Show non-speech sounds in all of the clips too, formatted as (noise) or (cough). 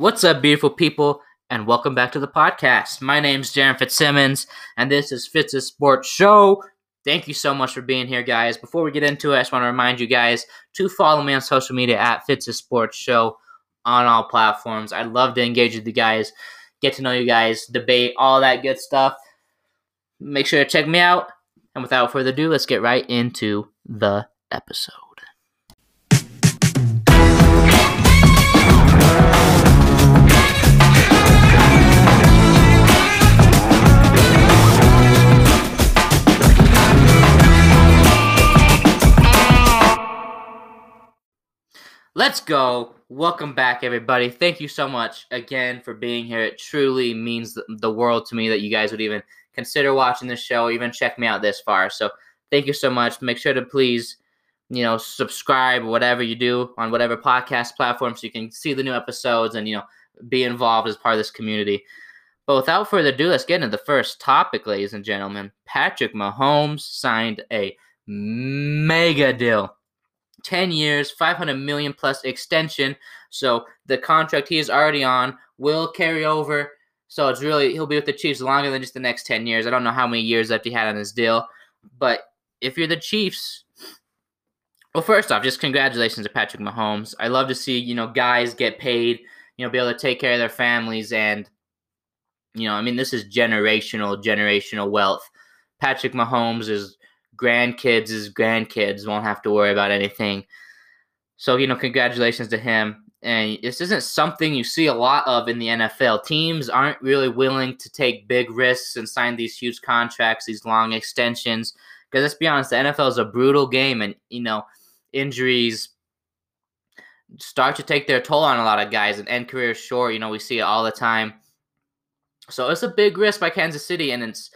What's up, beautiful people, and welcome back to the podcast. My name's Jaron Fitzsimmons, and this is Fitz's Sports Show. Thank you so much for being here, guys. Before we get into it, I just want to remind you guys to follow me on social media at Fitz's Sports Show on all platforms. I'd love to engage with you guys, get to know you guys, debate, all that good stuff. Make sure to check me out. And without further ado, let's get right into the episode. Let's go. Welcome back, everybody. Thank you so much again for being here. It truly means the world to me that you guys would even consider watching this show, even check me out this far. So thank you so much. Make sure to please, you know, subscribe, or whatever you do on whatever podcast platform so you can see the new episodes and, you know, be involved as part of this community. But without further ado, let's get into the first topic, ladies and gentlemen. Patrick Mahomes signed a mega deal 10 years, 500 million plus extension. So the contract he is already on will carry over. So it's really, he'll be with the Chiefs longer than just the next 10 years. I don't know how many years left he had on his deal. But if you're the Chiefs, well, first off, just congratulations to Patrick Mahomes. I love to see, you know, guys get paid, you know, be able to take care of their families. And, you know, I mean, this is generational, generational wealth. Patrick Mahomes is grandkids' grandkids won't have to worry about anything. So, you know, congratulations to him. And this isn't something you see a lot of in the NFL. Teams aren't really willing to take big risks and sign these huge contracts, these long extensions. Because let's be honest, the NFL is a brutal game, and, you know, injuries start to take their toll on a lot of guys and end careers short. You know, we see it all the time. So it's a big risk by Kansas City, and it's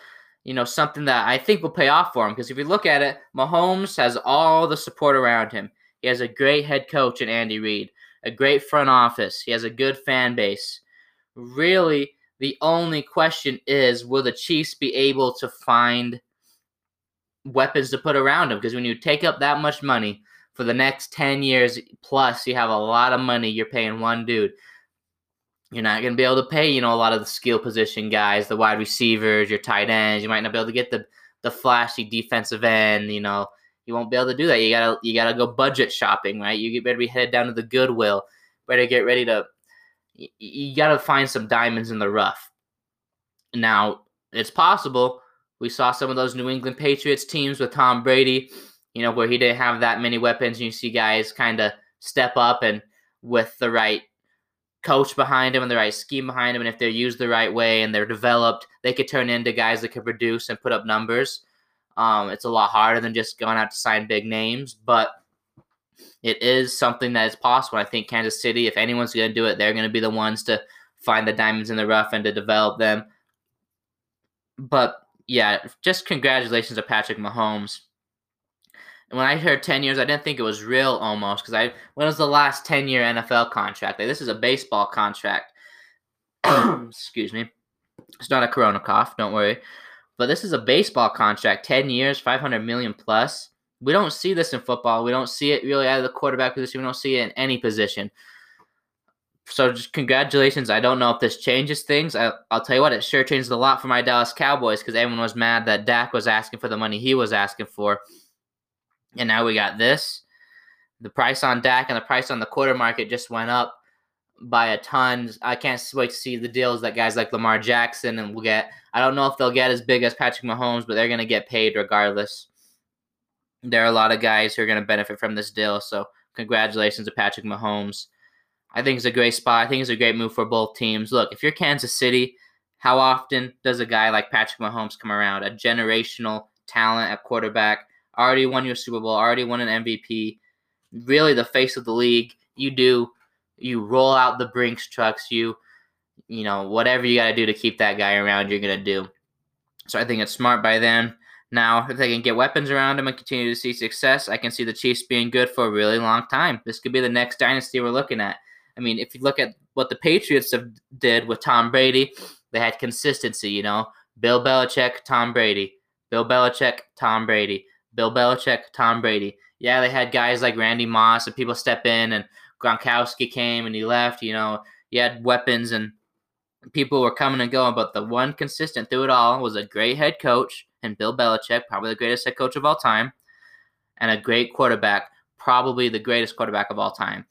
you know, something that I think will pay off for him. Because if you look at it, Mahomes has all the support around him. He has a great head coach in Andy Reid, a great front office. He has a good fan base. Really, the only question is will the Chiefs be able to find weapons to put around him? Because when you take up that much money for the next 10 years plus, you have a lot of money you're paying one dude. You're not going to be able to pay, you know, a lot of the skill position guys, the wide receivers, your tight ends. You might not be able to get the the flashy defensive end. You know, you won't be able to do that. You gotta you gotta go budget shopping, right? You better be headed down to the Goodwill. Better get ready to. You, gotta find some diamonds in the rough. Now it's possible. We saw some of those New England Patriots teams with Tom Brady, you know, where he didn't have that many weapons. And you see guys kind of step up and with the right coach behind them and the right scheme behind them, and if they're used the right way and they're developed, they could turn into guys that could produce and put up numbers. Um, it's a lot harder than just going out to sign big names, but it is something that is possible. I think Kansas City, if anyone's going to do it, they're going to be the ones to find the diamonds in the rough and to develop them. But yeah, just congratulations to Patrick Mahomes when I heard 10 years, I didn't think it was real almost because I when was the last 10 year NFL contract? Like, this is a baseball contract. (coughs) Excuse me. It's not a corona cough, don't worry. But this is a baseball contract, 10 years, 500 million plus. We don't see this in football. We don't see it really out of the quarterback position. We don't see it in any position. So just congratulations. I don't know if this changes things. I, will tell you what, it sure changed a lot for my Dallas Cowboys because everyone was mad that Dak was asking for the money he was asking for. And now we got this. The price on Dak and the price on the quarter market just went up by a ton. I can't wait to see the deals that guys like Lamar Jackson and will get. I don't know if they'll get as big as Patrick Mahomes, but they're going to get paid regardless. There are a lot of guys who are going to benefit from this deal. So, congratulations to Patrick Mahomes. I think it's a great spot. I think it's a great move for both teams. Look, if you're Kansas City, how often does a guy like Patrick Mahomes come around? A generational talent at quarterback already won your Super Bowl, already won an MVP, really the face of the league. You do, you roll out the Brinks trucks, you, you know, whatever you got to do to keep that guy around, you're going to do. So I think it's smart by them. Now, if they can get weapons around him and continue to see success, I can see the Chiefs being good for a really long time. This could be the next dynasty we're looking at. I mean, if you look at what the Patriots have did with Tom Brady, they had consistency, you know. Bill Belichick, Tom Brady. Bill Belichick, Tom Brady. Bill Belichick, Tom Brady. Yeah, they had guys like Randy Moss and people step in, and Gronkowski came and he left. You know, you had weapons and people were coming and going, but the one consistent through it all was a great head coach and Bill Belichick, probably the greatest head coach of all time, and a great quarterback, probably the greatest quarterback of all time.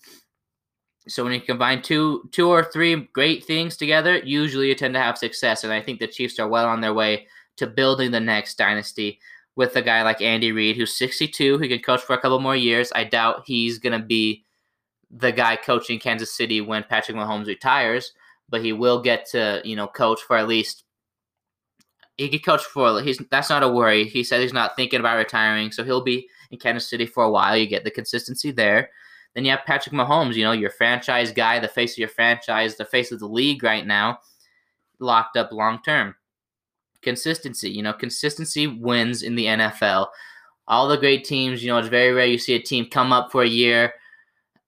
So when you combine two two or three great things together, usually you tend to have success. And I think the Chiefs are well on their way to building the next dynasty with a guy like Andy Reid, who's 62, who can coach for a couple more years. I doubt he's gonna be the guy coaching Kansas City when Patrick Mahomes retires, but he will get to, you know, coach for at least he could coach for he's that's not a worry. He said he's not thinking about retiring, so he'll be in Kansas City for a while. You get the consistency there. Then you have Patrick Mahomes, you know, your franchise guy, the face of your franchise, the face of the league right now, locked up long term. Consistency, you know, consistency wins in the NFL. All the great teams, you know, it's very rare you see a team come up for a year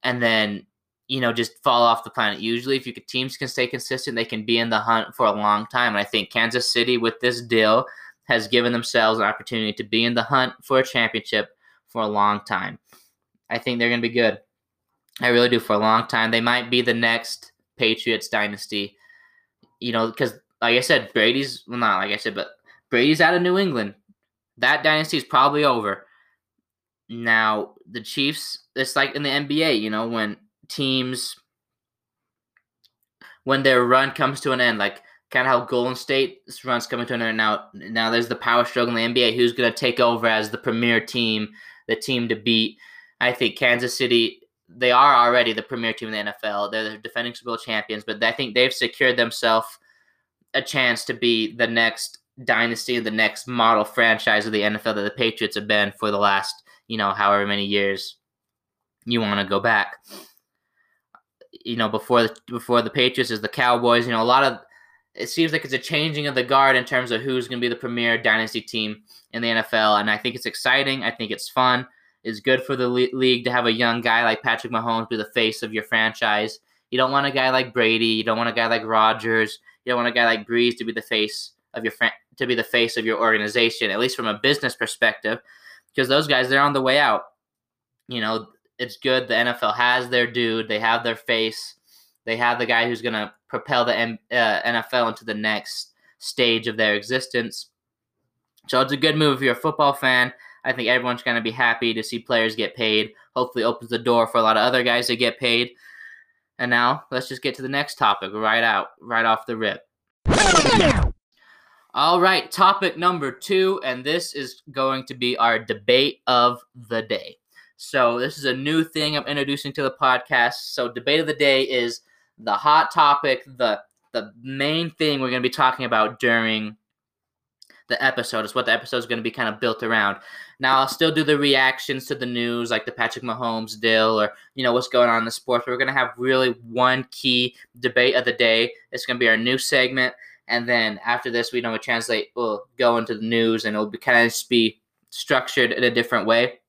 and then, you know, just fall off the planet. Usually, if you could, teams can stay consistent, they can be in the hunt for a long time. And I think Kansas City, with this deal, has given themselves an opportunity to be in the hunt for a championship for a long time. I think they're going to be good. I really do for a long time. They might be the next Patriots dynasty. You know, because like I said, Brady's well not like I said, but Brady's out of New England. That dynasty is probably over. Now the Chiefs, it's like in the NBA, you know, when teams when their run comes to an end, like kind of how Golden State's run's coming to an end now. Now there's the power struggle in the NBA. Who's going to take over as the premier team, the team to beat? I think Kansas City they are already the premier team in the NFL. They're the defending Super Bowl champions, but I think they've secured themselves a chance to be the next dynasty, the next model franchise of the NFL that the Patriots have been for the last, you know, however many years you want to go back. You know, before the before the Patriots is the Cowboys. You know, a lot of it seems like it's a changing of the guard in terms of who's going to be the premier dynasty team in the NFL, and I think it's exciting. I think it's fun It's good for the league to have a young guy like Patrick Mahomes be the face of your franchise. You don't want a guy like Brady. You don't want a guy like Rodgers. You don't want a guy like Brees to be the face of your fran- to be the face of your organization, at least from a business perspective, because those guys they're on the way out. You know, it's good. The NFL has their dude. They have their face. They have the guy who's going to propel the M- uh, NFL into the next stage of their existence. So it's a good move if you're a football fan. I think everyone's going to be happy to see players get paid. Hopefully, opens the door for a lot of other guys to get paid. And now let's just get to the next topic right out, right off the rip. All right, topic number two, and this is going to be our debate of the day. So, this is a new thing I'm introducing to the podcast. So, debate of the day is the hot topic, the the main thing we're going to be talking about during the episode. It's what the episode is going to be kind of built around. Now I'll still do the reactions to the news, like the Patrick Mahomes deal, or you know what's going on in the sports. We're going to have really one key debate of the day. It's going to be our new segment, and then after this, we know we translate. We'll go into the news, and it'll be kind of just be structured in a different way.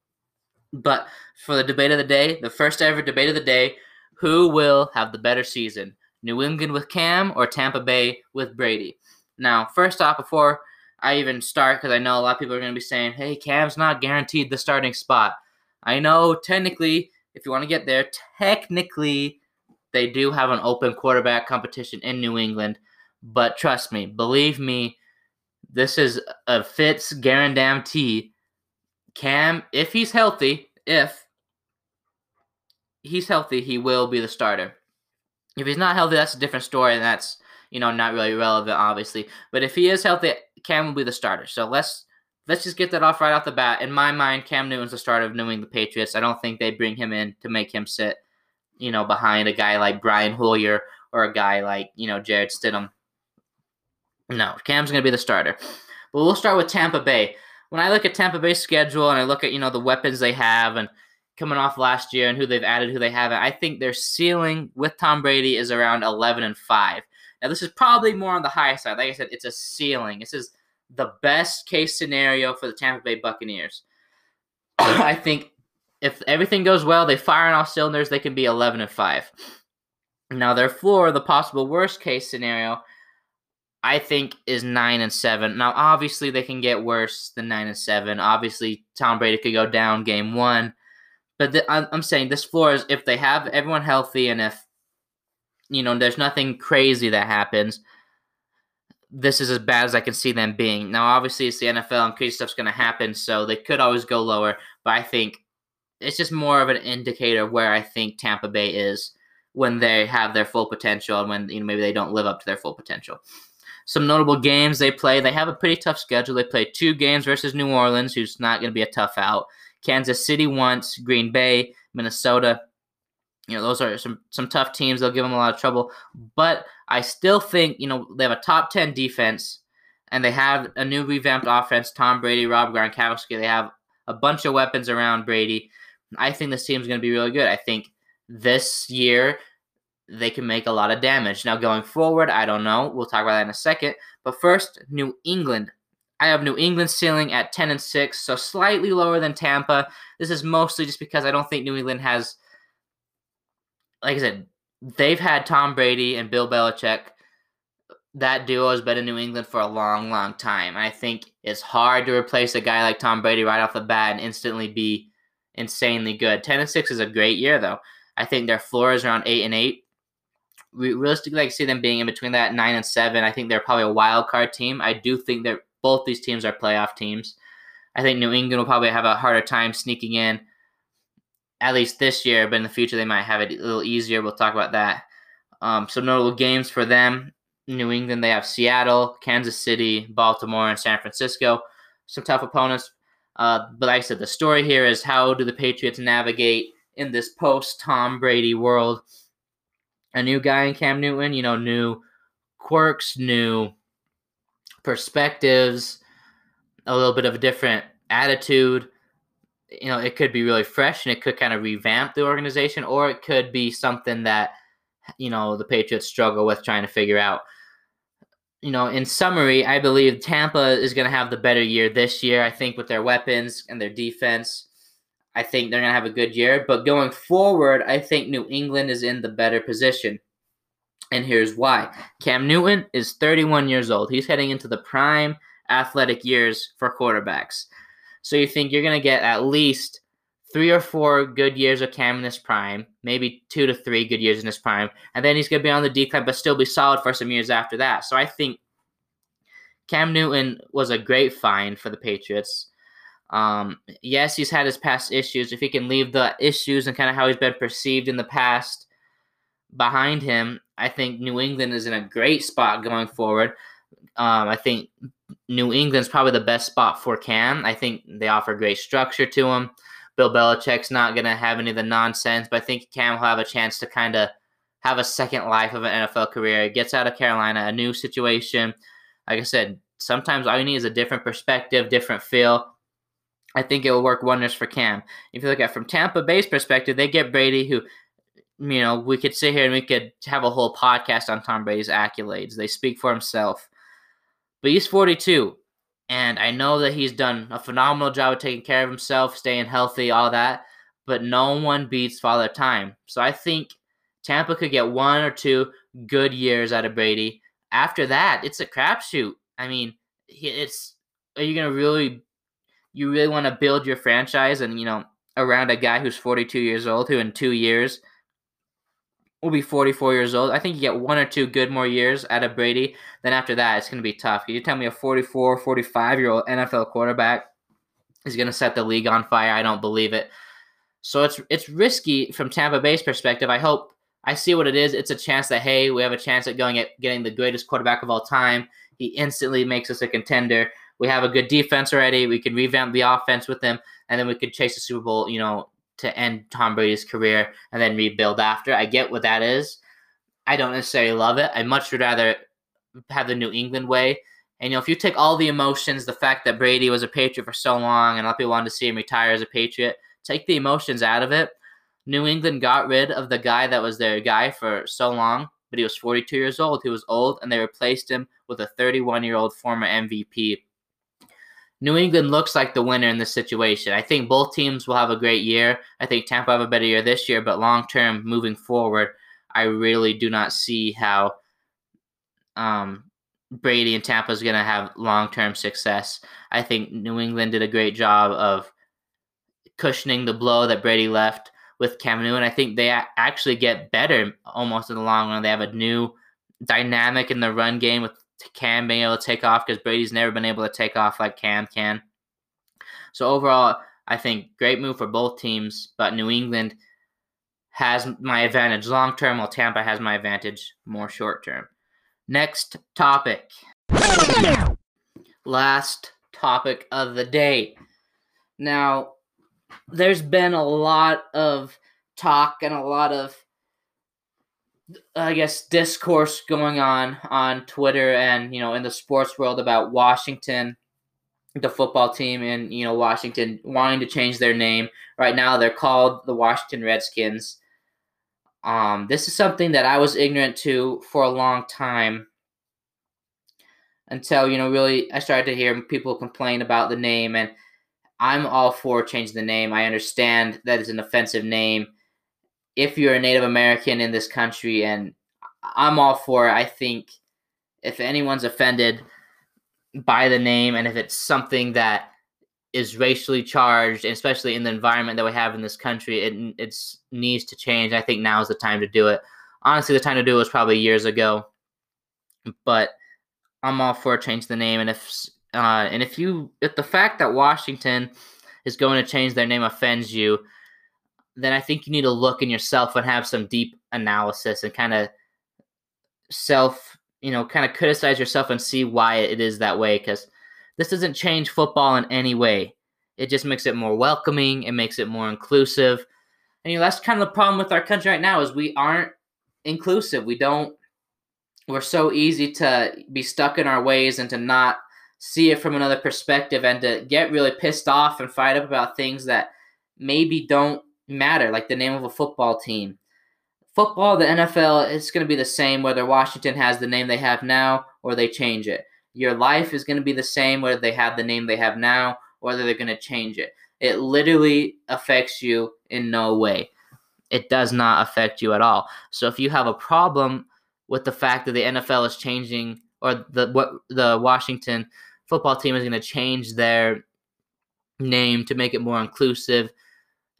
But for the debate of the day, the first ever debate of the day, who will have the better season? New England with Cam or Tampa Bay with Brady? Now, first off, before I even start because I know a lot of people are going to be saying, hey, Cam's not guaranteed the starting spot. I know technically, if you want to get there, technically they do have an open quarterback competition in New England. But trust me, believe me, this is a Fitz guarantee. Cam, if he's healthy, if he's healthy, he will be the starter. If he's not healthy, that's a different story, and that's you know not really relevant, obviously. But if he is healthy, Cam will be the starter. So let's let's just get that off right off the bat. In my mind, Cam Newton's the starter of New England Patriots. I don't think they bring him in to make him sit, you know, behind a guy like Brian Hoyer or a guy like, you know, Jarrett Stidham. No, Cam's going to be the starter. But we'll start with Tampa Bay. When I look at Tampa Bay's schedule and I look at, you know, the weapons they have and coming off last year and who they've added, who they haven't, I think their ceiling with Tom Brady is around 11 and 5. Now, this is probably more on the high side. Like I said, it's a ceiling. This is the best case scenario for the Tampa Bay Buccaneers. (coughs) I think if everything goes well, they fire on all cylinders, they can be 11 and 5. Now, their floor, the possible worst case scenario, I think is 9 and 7. Now, obviously, they can get worse than 9 and 7. Obviously, Tom Brady could go down game one. But the, I'm, I'm saying this floor is if they have everyone healthy and if you know, there's nothing crazy that happens. This is as bad as I can see them being. Now, obviously, it's the NFL and crazy stuff's going to happen, so they could always go lower. But I think it's just more of an indicator of where I think Tampa Bay is when they have their full potential and when you know maybe they don't live up to their full potential. Some notable games they play. They have a pretty tough schedule. They play two games versus New Orleans, who's not going to be a tough out. Kansas City once, Green Bay, Minnesota. You know, those are some some tough teams. They'll give them a lot of trouble. But I still think, you know, they have a top 10 defense and they have a new revamped offense. Tom Brady, Rob Gronkowski. They have a bunch of weapons around Brady. I think this team's going to be really good. I think this year they can make a lot of damage. Now, going forward, I don't know. We'll talk about that in a second. But first, New England. I have New England ceiling at 10 and 6, so slightly lower than Tampa. This is mostly just because I don't think New England has, like I said, they've had Tom Brady and Bill Belichick. That duo has been in New England for a long, long time. I think it's hard to replace a guy like Tom Brady right off the bat and instantly be insanely good. 10 and 6 is a great year, though. I think their floor is around 8 and 8 realistically, I see them being in between that nine and seven. I think they're probably a wild card team. I do think that both these teams are playoff teams. I think New England will probably have a harder time sneaking in, at least this year. But in the future, they might have it a little easier. We'll talk about that. Um, some notable games for them: New England, they have Seattle, Kansas City, Baltimore, and San Francisco. Some tough opponents. Uh, but like I said, the story here is how do the Patriots navigate in this post Tom Brady world? a new guy in Cam Newton, you know, new quirks, new perspectives, a little bit of a different attitude. You know, it could be really fresh and it could kind of revamp the organization, or it could be something that, you know, the Patriots struggle with trying to figure out. You know, in summary, I believe Tampa is going to have the better year this year. I think with their weapons and their defense. I think they're going to have a good year. But going forward, I think New England is in the better position. And here's why Cam Newton is 31 years old. He's heading into the prime athletic years for quarterbacks. So you think you're going to get at least three or four good years of Cam in his prime, maybe two to three good years in his prime, and then he's going to be on the decline, but still be solid for some years after that. So I think Cam Newton was a great find for the Patriots. Um, yes, he's had his past issues. If he can leave the issues and kind of how he's been perceived in the past behind him, I think New England is in a great spot going forward. Um, I think New England's probably the best spot for Cam. I think they offer great structure to him. Bill Belichick's not going to have any of the nonsense, but I think Cam will have a chance to kind of have a second life of an NFL career. He gets out of Carolina, a new situation. Like I said, sometimes all you need is a different perspective, different feel. I think it will work wonders for Cam. If you look at from Tampa Bay's perspective, they get Brady, who, you know, we could sit here and we could have a whole podcast on Tom Brady's accolades. They speak for himself. But he's 42, and I know that he's done a phenomenal job of taking care of himself, staying healthy, all that. But no one beats Father Time. So I think Tampa could get one or two good years out of Brady. After that, it's a crapshoot. I mean, it's are you gonna really you really want to build your franchise and, you know, around a guy who's 42 years old, who in two years will be 44 years old. I think you get one or two good more years out of Brady. Then after that, it's going to be tough. You tell me a 44, 45 year old NFL quarterback is going to set the league on fire? I don't believe it. So it's it's risky from Tampa Bay's perspective. I hope I see what it is. It's a chance that hey, we have a chance at going at getting the greatest quarterback of all time. He instantly makes us a contender we have a good defense already. We can revamp the offense with them, and then we could chase the Super Bowl, you know, to end Tom Brady's career and then rebuild after. I get what that is. I don't necessarily love it. I much would rather have the New England way. And you know, if you take all the emotions, the fact that Brady was a Patriot for so long, and a lot of people wanted to see him retire as a Patriot, take the emotions out of it. New England got rid of the guy that was their guy for so long, but he was 42 years old. He was old, and they replaced him with a 31 year old former MVP New England looks like the winner in this situation. I think both teams will have a great year. I think Tampa have a better year this year, but long term, moving forward, I really do not see how um, Brady and Tampa is going to have long term success. I think New England did a great job of cushioning the blow that Brady left with Cam Newton. I think they actually get better almost in the long run. They have a new dynamic in the run game with Cam being able to take off because Brady's never been able to take off like Cam can. So overall, I think great move for both teams, but New England has my advantage long term, while Tampa has my advantage more short term. Next topic. Last topic of the day. Now, there's been a lot of talk and a lot of I guess discourse going on on Twitter and you know in the sports world about Washington, the football team in you know Washington wanting to change their name. Right now they're called the Washington Redskins. Um, this is something that I was ignorant to for a long time until you know really I started to hear people complain about the name and I'm all for changing the name. I understand that it's an offensive name if you're a Native American in this country, and I'm all for it. I think if anyone's offended by the name, and if it's something that is racially charged, especially in the environment that we have in this country, it it's needs to change. I think now is the time to do it. Honestly, the time to do it was probably years ago, but I'm all for change the name. And if uh, and if you if the fact that Washington is going to change their name offends you, then I think you need to look in yourself and have some deep analysis and kind of self, you know, kind of criticize yourself and see why it is that way. Because this doesn't change football in any way. It just makes it more welcoming. It makes it more inclusive. And you know, that's kind of the problem with our country right now is we aren't inclusive. We don't. We're so easy to be stuck in our ways and to not see it from another perspective and to get really pissed off and fight up about things that maybe don't matter, like the name of a football team. Football, the NFL, it's going to be the same whether Washington has the name they have now or they change it. Your life is going to be the same whether they have the name they have now or whether they're going to change it. It literally affects you in no way. It does not affect you at all. So if you have a problem with the fact that the NFL is changing or the what the Washington football team is going to change their name to make it more inclusive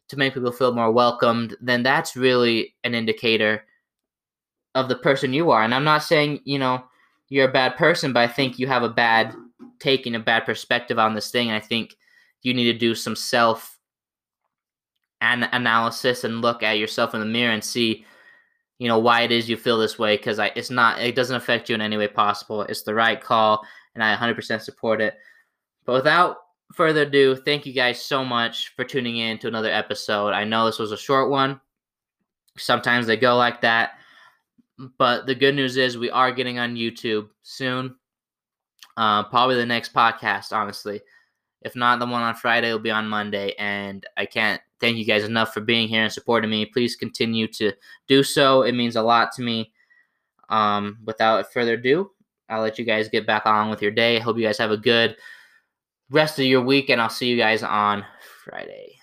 to make people feel more welcomed, then that's really an indicator of the person you are. And I'm not saying, you know, you're a bad person, but I think you have a bad taking a bad perspective on this thing. And I think you need to do some self an- analysis and look at yourself in the mirror and see, you know, why it is you feel this way. Because I, it's not, it doesn't affect you in any way possible. It's the right call, and I 100% support it. But without further ado, thank you guys so much for tuning in to another episode. I know this was a short one. Sometimes they go like that. But the good news is we are getting on YouTube soon. Uh, probably the next podcast, honestly. If not the one on Friday, it'll be on Monday. And I can't thank you guys enough for being here and supporting me. Please continue to do so. It means a lot to me. Um, without further ado, I'll let you guys get back on with your day. Hope you guys have a good rest of your week, and I'll see you guys on Friday.